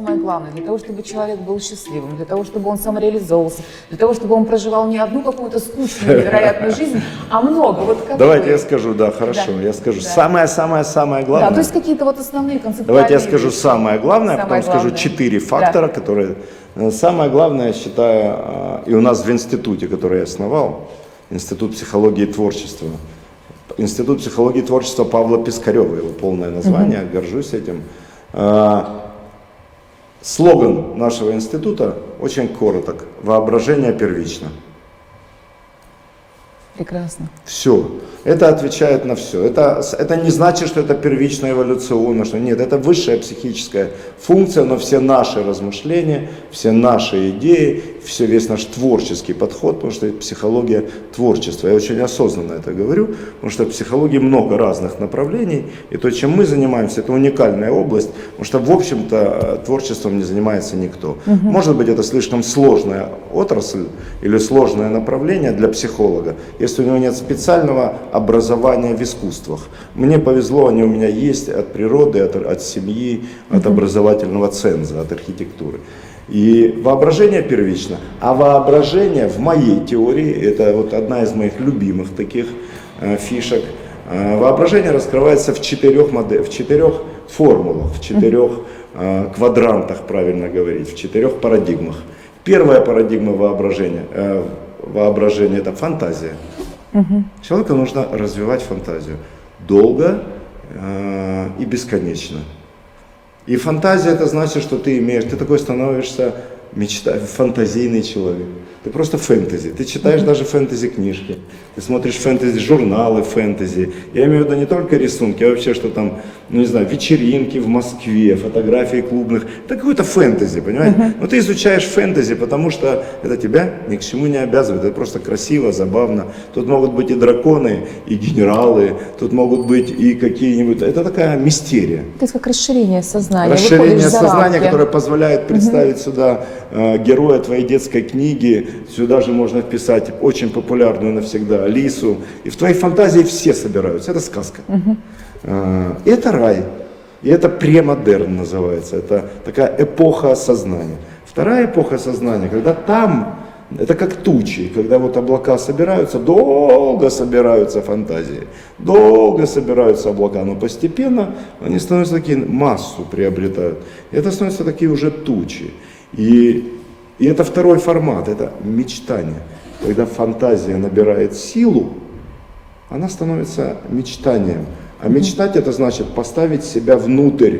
самое главное? Для того, чтобы человек был счастливым, для того, чтобы он самореализовывался, для того, чтобы он проживал не одну какую-то скучную, невероятную жизнь, а много. Вот как Давайте я скажу, да, хорошо, Да. я скажу. Да. Самое-самое-самое главное. Да, то есть какие-то вот основные концептуальные Давайте я скажу вещи. самое главное, а Самое потом скажу главное. четыре Да. фактора, которые... э, Самое главное, я считаю, а, и у нас в институте, который я основал, Институт психологии и творчества, Институт психологии и творчества Павла Пискарева, его полное название, горжусь этим. Слоган нашего института очень короток. Воображение первично. Прекрасно. Все. Это отвечает на все. Это, это не значит, что это первично эволюционно, что нет, это высшая психическая функция, но все наши размышления, все наши идеи, все, весь наш творческий подход, потому что это психология творчества. Я очень осознанно это говорю, потому что в психологии много разных направлений, и то, чем мы занимаемся, это уникальная область, потому что, в общем-то, творчеством не занимается никто. Может быть, это слишком сложная отрасль или сложное направление для психолога, если у него нет специального образования в искусствах. Мне повезло, они у меня есть от природы, от, от семьи, от образовательного ценза, от архитектуры. И воображение первично. А воображение в моей теории, это вот одна из моих любимых таких э, фишек, э, воображение раскрывается в четырех, модель, в четырех формулах, в четырех э, квадрантах, правильно говорить, в четырех парадигмах. Первая парадигма воображения, э, воображения это фантазия. Человеку нужно развивать фантазию долго э, и бесконечно. И фантазия это значит, что ты имеешь, ты такой становишься мечта, фантазийный человек. Ты просто фэнтези. Ты читаешь даже фэнтези книжки. Ты смотришь фэнтези журналы фэнтези. Я имею в виду не только рисунки, а вообще, что там, ну не знаю, вечеринки в Москве, фотографии клубных. Это какое-то фэнтези, понимаете? Но ты изучаешь фэнтези, потому что это тебя ни к чему не обязывает. Это просто красиво, забавно. Тут могут быть и драконы, и генералы, тут могут быть и какие-нибудь. Это такая мистерия. То есть как расширение сознания. Расширение сознания, которое позволяет представить сюда э, героя твоей детской книги. Сюда же можно вписать очень популярную навсегда Алису. И в твоей фантазии все собираются. Это сказка. Э, это рай. И это премодерн называется. Это такая эпоха сознания. Вторая эпоха сознания, когда там это как тучи, когда вот облака собираются, долго собираются фантазии, долго собираются облака, но постепенно они становятся такие, массу приобретают. И это становятся такие уже тучи. И, и это второй формат, это мечтание. Когда фантазия набирает силу, она становится мечтанием. А мечтать это значит поставить себя внутрь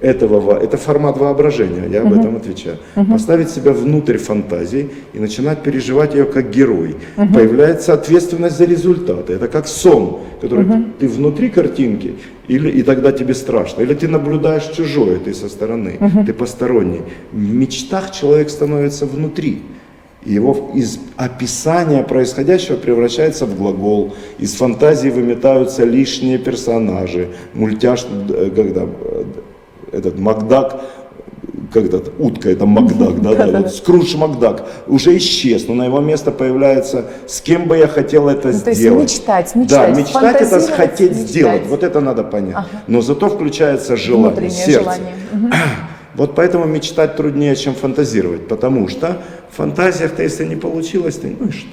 этого, это формат воображения, я об этом отвечаю. Поставить себя внутрь фантазии и начинать переживать ее как герой. Появляется ответственность за результаты. Это как сон, который ты, ты внутри картинки, или, и тогда тебе страшно. Или ты наблюдаешь чужое, ты со стороны, ты посторонний. В мечтах человек становится внутри. Его из описания происходящего превращается в глагол. Из фантазии выметаются лишние персонажи. Мультяж, э, когда э, этот Макдак, как этот, утка, это Макдак, да, да, вот Скрудж Макдак уже исчез, но на его место появляется, с кем бы я хотел это Ну, то сделать. мечтать, Да, мечтать, мечтать это хотеть мечтать. сделать, вот это надо понять. Но зато включается желание, сердце. Вот поэтому мечтать труднее, чем фантазировать, потому что в фантазиях-то, если не получилось, ты ну и что?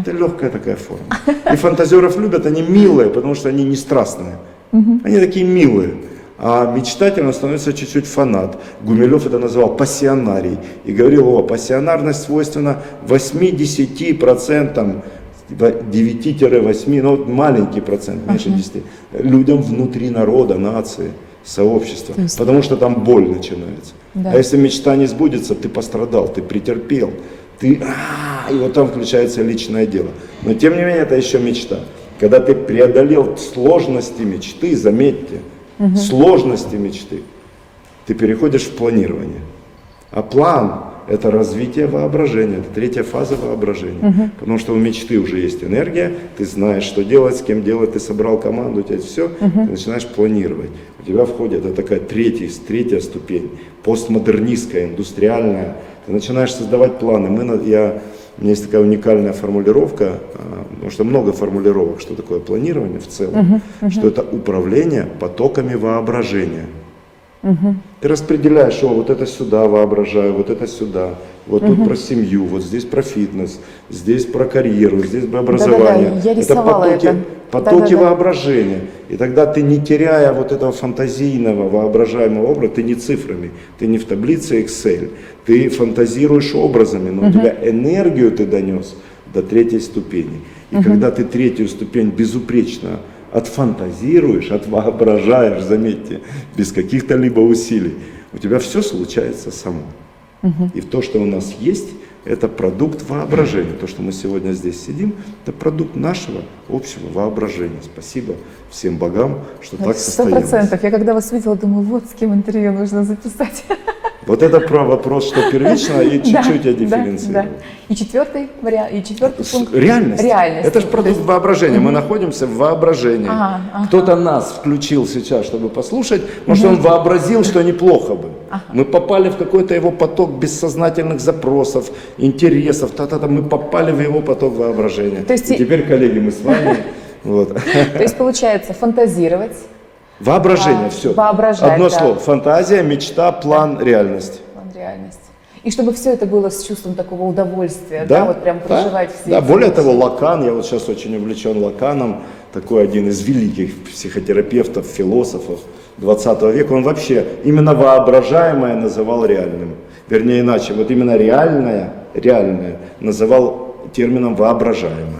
Это легкая такая форма. И фантазеров любят, они милые, потому что они не страстные. Они такие милые. А мечтателем становится чуть-чуть фанат. Гумилев это называл пассионарий. И говорил, о, пассионарность свойственна 8-10%, 9-8, ну вот маленький процент, меньше 10, людям внутри народа, нации, сообщества. Есть- Потому что там боль начинается. Да. А если мечта не сбудется, ты пострадал, ты претерпел, ты, а, и вот там включается личное дело. Но тем не менее это еще мечта. Когда ты преодолел сложности мечты, заметьте, сложности мечты, ты переходишь в планирование. А план – это развитие воображения, это третья фаза воображения. Потому что у мечты уже есть энергия, ты знаешь, что делать, с кем делать, ты собрал команду, у тебя все, ты начинаешь планировать. У тебя входит это такая третья, третья ступень, постмодернистская, индустриальная. Ты начинаешь создавать планы. Мы, я, у меня есть такая уникальная формулировка, а, потому что много формулировок, что такое планирование в целом, что это управление потоками воображения. Ты распределяешь, что вот это сюда воображаю, вот это сюда, вот тут про семью, вот здесь про фитнес, здесь про карьеру, здесь про образование. я рисовала потоки, это. потоки Да-да-да. воображения. И тогда ты не теряя вот этого фантазийного, воображаемого образа, ты не цифрами, ты не в таблице Excel, ты фантазируешь образами, но у тебя энергию ты донес до третьей ступени. И когда ты третью ступень безупречно отфантазируешь, отвоображаешь, заметьте, без каких-то либо усилий, у тебя все случается само. И то, что у нас есть, это продукт воображения. То, что мы сегодня здесь сидим, это продукт нашего общего воображения. Спасибо всем богам, что так Сто состоялось. процентов. Я когда вас увидела, думаю, вот с кем интервью нужно записать. Вот это про вопрос, что первично, и чуть-чуть я дифференцирую. И четвертый вариант, и четвертый пункт. Реальность. Реальность. Это же продукт воображения. Мы находимся в воображении. Кто-то нас включил сейчас, чтобы послушать, может, он вообразил, что неплохо бы. Мы попали в какой-то его поток бессознательных запросов, интересов. Та-та-та. Мы попали в его поток воображения. То есть и и- теперь, коллеги, мы с вами. Вот. То есть получается фантазировать, Воображение, А, все. воображать, Одно да. слово. Фантазия, мечта, план, реальность. план реальности. И чтобы все это было с чувством такого удовольствия, да, вот прям да, проживать все Да, эти более эмоции. того, Лакан, я вот сейчас очень увлечен Лаканом, такой один из великих психотерапевтов, философов 20 века, он вообще именно воображаемое называл реальным. Вернее, иначе, вот именно реальное, реальное называл термином воображаемое.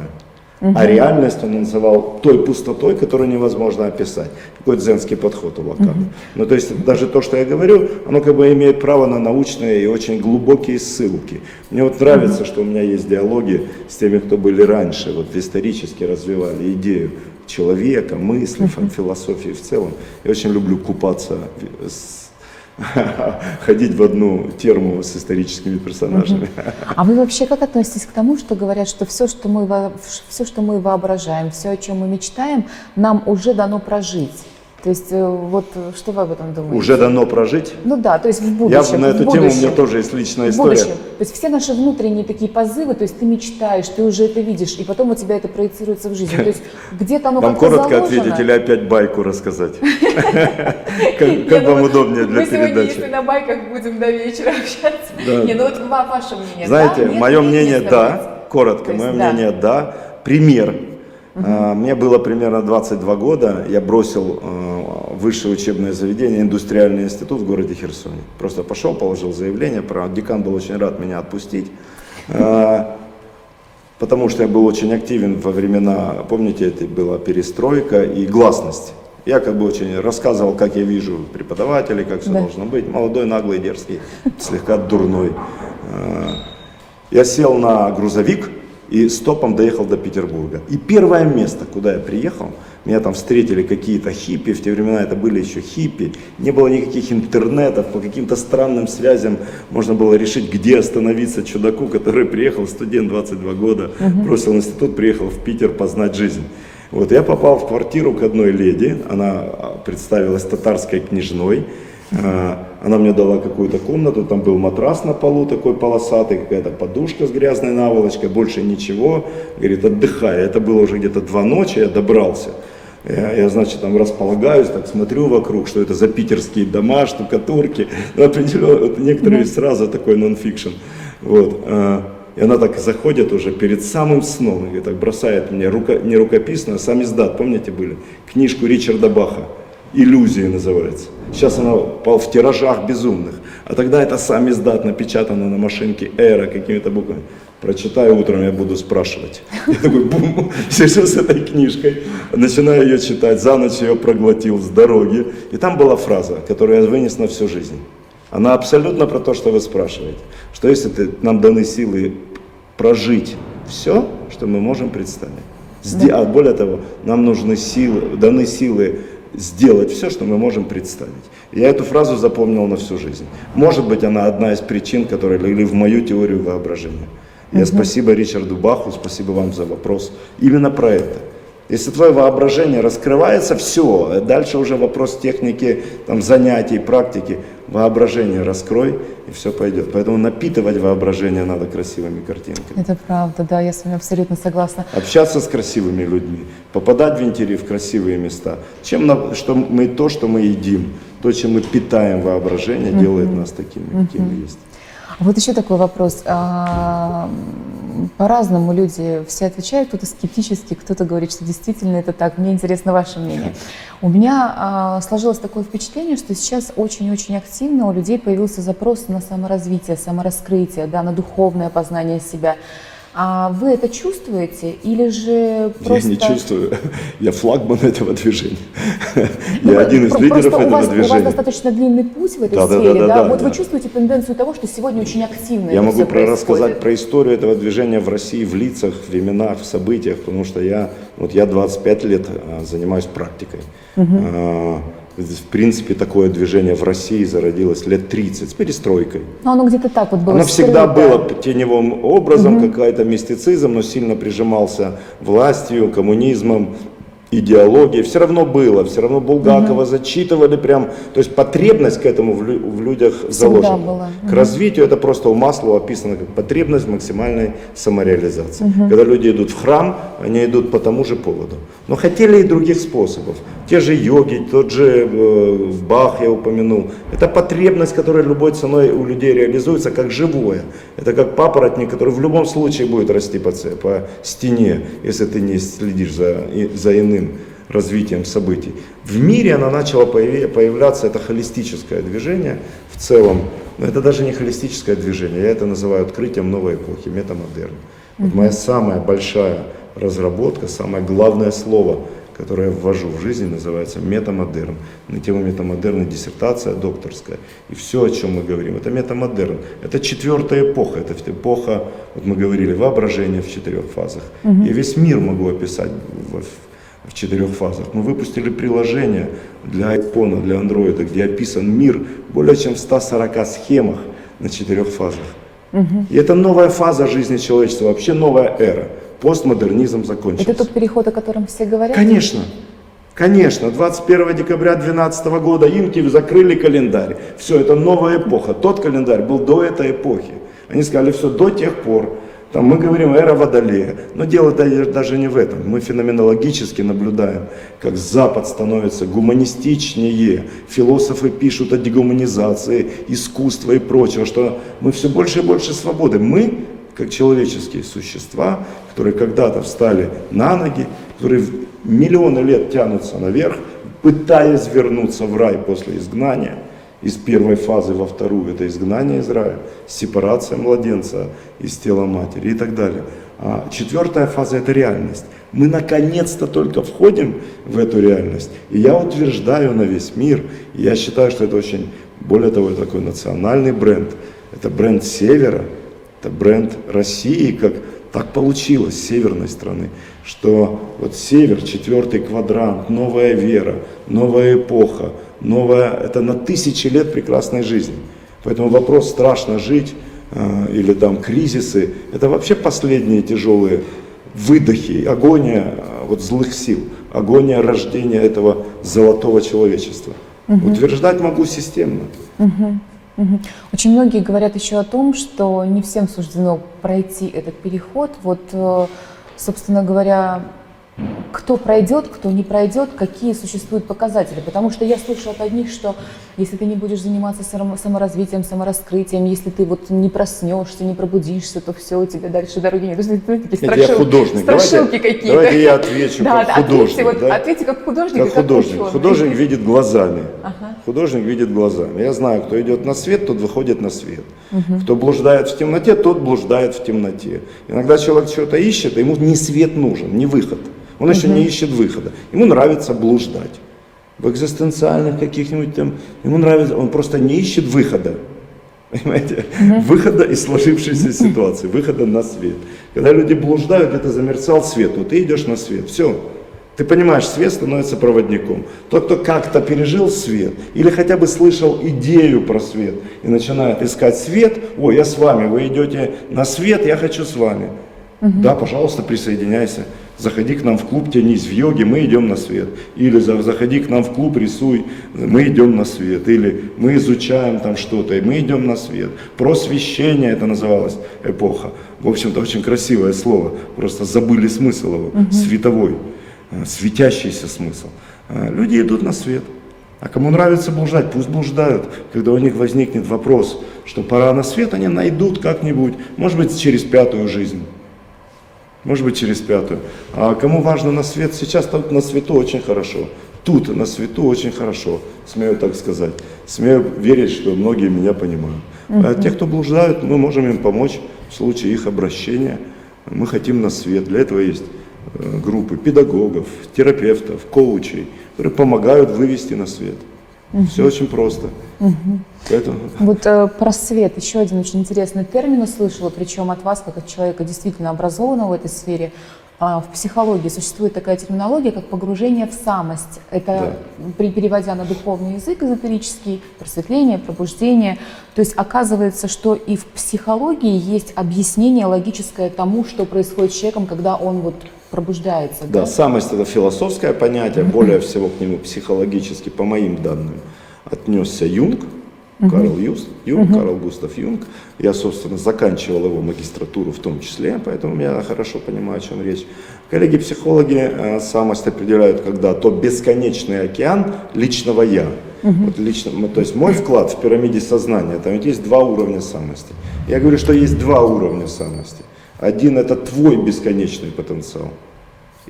А реальность он называл той пустотой, которую невозможно описать. Такой дзенский подход у Лакана. Ну, то есть даже то, что я говорю, оно как бы имеет право на научные и очень глубокие ссылки. Мне вот нравится, что у меня есть диалоги с теми, кто были раньше, вот исторически развивали идею человека, мысли, фан- философии в целом. Я очень люблю купаться с- ходить в одну терму с историческими персонажами. А вы вообще как относитесь к тому, что говорят, что все, что мы, все, что мы воображаем, все, о чем мы мечтаем, нам уже дано прожить? То есть э, вот э, что вы об этом думаете? Уже дано прожить. Ну да, то есть в Я будущем. на в эту тему, у меня тоже есть личная В история. будущем. То есть все наши внутренние такие позывы, то есть ты мечтаешь, ты уже это видишь, и потом у тебя это проецируется в жизни. То есть где-то оно Вам коротко заложено. ответить или опять байку рассказать? Как ну вам удобнее для Мы сегодня, если передачи? на байках будем до вечера общаться. Не, ну вот ва- ваше мнение. Знаете, мое мнение да, коротко, мое мнение да. Пример. А, Мне было примерно 22 года, я бросил э, высшее учебное заведение, индустриальный институт в городе Херсоне. Просто пошел, положил заявление, про- декан был очень рад меня отпустить. А, Потому что я был очень активен во времена, помните, это была перестройка и гласность. Я как бы очень рассказывал, как я вижу преподавателей, как все Да. должно быть. Молодой, наглый, дерзкий, слегка дурной. А, Я сел на грузовик и стопом доехал до Петербурга. И первое место, куда я приехал, меня там встретили какие-то хиппи, в те времена это были еще хиппи, не было никаких интернетов, по каким-то странным связям можно было решить, где остановиться чудаку, который приехал, студент 22 года, бросил институт, приехал в Питер познать жизнь. Вот я попал в квартиру к одной леди, она а, представилась татарской княжной, Она мне дала какую-то комнату, там был матрас на полу такой полосатый, какая-то подушка с грязной наволочкой, больше ничего. Говорит, отдыхай. Это было уже где-то два ночи, я добрался. Я, я, значит, там располагаюсь, так смотрю вокруг, что это за питерские дома, штукатурки. Ну, определенно, вот некоторые сразу такой нонфикшн. Вот. а, И она так заходит уже перед самым сном, и так бросает мне рука, не рукописную, а сам издат, помните были? Книжку Ричарда Баха. «Иллюзии» называется. Сейчас она пол- в тиражах безумных. А тогда это сам издат, напечатано на машинке «Эра» какими-то буквами. Прочитаю утром, я буду спрашивать. Я такой, бум, сижу с этой книжкой, начинаю ее читать, за ночь ее проглотил с дороги. И там была фраза, которую я вынес на всю жизнь. Она абсолютно про то, что вы спрашиваете. Что если ты, нам даны силы прожить все, что мы можем представить. Сде- А более того, нам нужны силы, даны силы сделать все, что мы можем представить. Я эту фразу запомнил на всю жизнь. Может быть, она одна из причин, которые легли в мою теорию воображения. Я спасибо Ричарду Баху, спасибо вам за вопрос. Именно про это. Если твое воображение раскрывается, все, дальше уже вопрос техники, там, занятий, практики. Воображение раскрой, и все пойдет. Поэтому напитывать воображение надо красивыми картинками. Это правда, да, я с вами абсолютно согласна. Общаться с красивыми людьми, попадать в интервью в красивые места. Чем на, что мы то, что мы едим, то, чем мы питаем воображение, делает нас такими, какими мы есть. Вот еще такой вопрос. А, По-разному люди все отвечают, кто-то скептически, кто-то говорит, что действительно это так. Мне интересно ваше мнение. У меня а, сложилось такое впечатление, что сейчас очень-очень активно у людей появился запрос на саморазвитие, самораскрытие, да, на духовное познание себя. А вы это чувствуете или же просто... Я не чувствую, я флагман этого движения. Ну, Я один из лидеров просто у этого вас, У вас движения. достаточно длинный путь в этой Да, сфере, да, да? да, вот да. вы чувствуете тенденцию того, что сегодня очень активно Я могу про рассказать про историю этого движения в России, в лицах, в именах, в событиях, потому что я, вот я 25 лет а, занимаюсь практикой. А, в принципе, такое движение в России зародилось лет 30 с перестройкой. Ну, оно где-то так вот было Оно всегда скрыто. было теневым образом, какая-то мистицизм, но сильно прижимался властью, коммунизмом, идеологией. Все равно было, все равно Булгакова зачитывали прям. То есть потребность к этому в, лю- в людях заложена. была. К развитию это просто у Маслова описано как потребность максимальной самореализации. Когда люди идут в храм, они идут по тому же поводу. Но хотели и других способов. Те же йоги, тот же э, Бах я упомянул. Это потребность, которая любой ценой у людей реализуется как живое. Это как папоротник, который в любом случае будет расти по, по стене, если ты не следишь за, и- за иным развитием событий. В мире она начала появляться, это холистическое движение в целом, но это даже не холистическое движение, я это называю открытием новой эпохи, метамодерн. Вот моя самая большая разработка, самое главное слово, которое я ввожу в жизнь, называется метамодерн. На тему метамодерна диссертация докторская. И все, о чем мы говорим, это метамодерн. Это четвертая эпоха, это эпоха, вот мы говорили, воображения в четырех фазах. Я весь мир могу описать в, в четырех фазах. Мы выпустили приложение для iPhone, для Android, где описан мир более чем в 140 схемах на четырех фазах. И это новая фаза жизни человечества, вообще новая эра. Постмодернизм закончился. Это тот переход, о котором все говорят? Конечно. Конечно, 21 декабря 2012 года инки закрыли календарь. Все, это новая эпоха. Тот календарь был до этой эпохи. Они сказали, все, до тех пор. Там мы говорим эра Водолея. Но дело да- даже не в этом. Мы феноменологически наблюдаем, как Запад становится гуманистичнее. Философы пишут о дегуманизации, искусства и прочего, что мы все больше и больше свободы. Мы, как человеческие существа, которые когда-то встали на ноги, которые миллионы лет тянутся наверх, пытаясь вернуться в рай после изгнания, из первой фазы во вторую, это изгнание из рая, сепарация младенца из тела матери и так далее. А четвертая фаза это реальность. Мы наконец-то только входим в эту реальность. И я утверждаю на весь мир, и я считаю, что это очень, более того, такой национальный бренд. Это бренд Севера, это бренд России, как так получилось, северной страны, что вот север, четвертый квадрант, новая вера, новая эпоха, новая, это на тысячи лет прекрасной жизни. Поэтому вопрос страшно жить э, или там кризисы, это вообще последние тяжелые выдохи, агония э, вот злых сил, агония рождения этого золотого человечества. Утверждать могу системно. Мгм. Очень многие говорят еще о том, что не всем суждено пройти этот переход. Вот, э, собственно говоря, кто пройдет, кто не пройдет, какие существуют показатели. Потому что я слышу от одних, что если ты не будешь заниматься само- саморазвитием, самораскрытием, если ты вот не проснешься, не пробудишься, то все, у тебя дальше дороги нет. Знаете, такие Это я художник. Страшилки какие-то. давайте я отвечу да, как да, художник, Ответьте, вот, да? ответьте как художник Как художник. ученый. Художник видит глазами. Художник видит глазами. Я знаю, кто идет на свет, тот выходит на свет. Кто блуждает в темноте, тот блуждает в темноте. Иногда человек что-то ищет, а ему не свет нужен, не выход. Он еще не ищет выхода. Ему нравится блуждать. В экзистенциальных каких-нибудь там, ему нравится, он просто не ищет выхода. Понимаете? Выхода из сложившейся ситуации, выхода на свет. Когда люди блуждают, это замерцал свет, вот ты идешь на свет, все. Ты понимаешь, свет становится проводником. Тот, кто как-то пережил свет, или хотя бы слышал идею про свет, и начинает искать свет, ой, я с вами, вы идете на свет, я хочу с вами. Да, пожалуйста, присоединяйся. Заходи к нам в клуб, тянись в йоге, мы идем на свет. Или за- заходи к нам в клуб, рисуй, мы идем на свет. Или мы изучаем там что-то, и мы идем на свет. Просвещение это называлась эпоха. В общем-то, очень красивое слово. Просто забыли смысл его. Световой, э, светящийся смысл. Э, Люди идут на свет. А кому нравится блуждать, пусть блуждают. Когда у них возникнет вопрос, что пора на свет, они найдут как-нибудь, может быть, через пятую жизнь. Может быть, через пятую. А кому важно на свет, сейчас тут на свету очень хорошо. Тут на свету очень хорошо, смею так сказать. Смею верить, что многие меня понимают. А те, кто блуждают, мы можем им помочь в случае их обращения. Мы хотим на свет. Для этого есть э, группы педагогов, терапевтов, коучей, которые помогают вывести на свет. Все очень просто. Поэтому Вот э, про свет еще один очень интересный термин услышала, причем от вас, как от человека действительно образованного в этой сфере. А, В психологии существует такая терминология, как погружение в самость. Это при переводя на духовный язык эзотерический, просветление, пробуждение. То есть оказывается, что и в психологии есть объяснение логическое тому, что происходит с человеком, когда он вот пробуждается. Да, самость это философское понятие, более всего к нему психологически, по моим данным, отнесся Юнг, Карл Юст, Юнг, Карл Густав Юнг. Я, собственно, заканчивал его магистратуру в том числе, поэтому я хорошо понимаю, о чем речь. Коллеги-психологи э, самость определяют, когда то бесконечный океан личного я. Вот лично, м- то есть мой вклад в пирамиде сознания, там ведь есть два уровня самости. Я говорю, что есть два уровня самости. Один это твой бесконечный потенциал.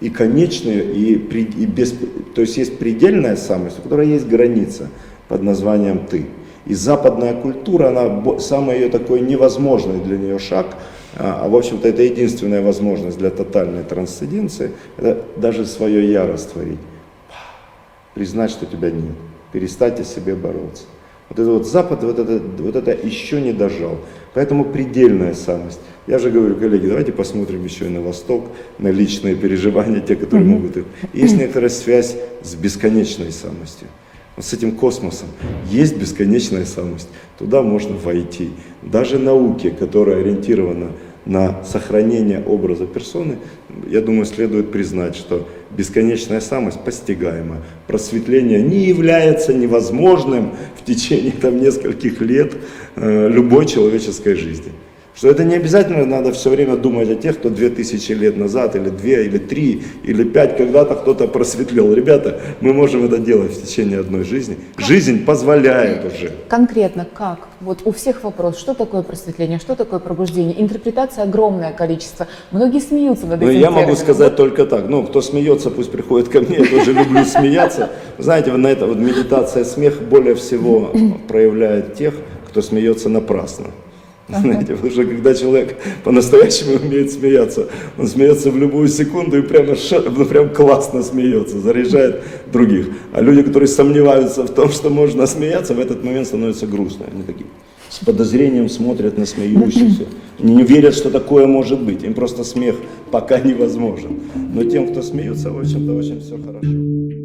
И конечные, и, при- и без, то есть есть предельная самость, у которой есть граница под названием ты. И западная культура, она самый ее такой невозможный для нее шаг, а, а, в общем-то это единственная возможность для тотальной трансценденции, это даже свое я растворить, признать, что тебя нет, перестать о себе бороться. Вот это вот Запад, вот это, вот это еще не дожал. Поэтому предельная самость. Я же говорю, коллеги, давайте посмотрим еще и на Восток, на личные переживания, те, которые могут их. Есть некоторая связь с бесконечной самостью. Вот с этим космосом есть бесконечная самость. Туда можно войти. Даже науке, которая ориентирована на сохранение образа персоны, я думаю, следует признать, что бесконечная самость постигаема. Просветление не является невозможным в течение там, нескольких лет э, любой человеческой жизни. Что это не обязательно надо все время думать о тех, кто две тысячи лет назад, или две, или три, или пять, когда-то кто-то просветлел. Ребята, мы можем это делать в течение одной жизни. Жизнь позволяет уже. Конкретно как? Вот у всех вопрос, что такое просветление, что такое пробуждение? Интерпретация огромное количество. Многие смеются над Ну, этим я могу термином. сказать только так. Ну, кто смеется, пусть приходит ко мне. Я тоже люблю смеяться. Знаете, на это вот медитация смех более всего проявляет тех, кто смеется напрасно. Знаете, потому что когда человек по-настоящему умеет смеяться, он смеется в любую секунду и прямо, ну, прям классно смеется, заряжает других. А люди, которые сомневаются в том, что можно смеяться, в этот момент становятся грустными. Они такие с подозрением смотрят на смеющихся. Они не верят, что такое может быть. Им просто смех пока невозможен. Но тем, кто смеется, в общем-то, очень все хорошо.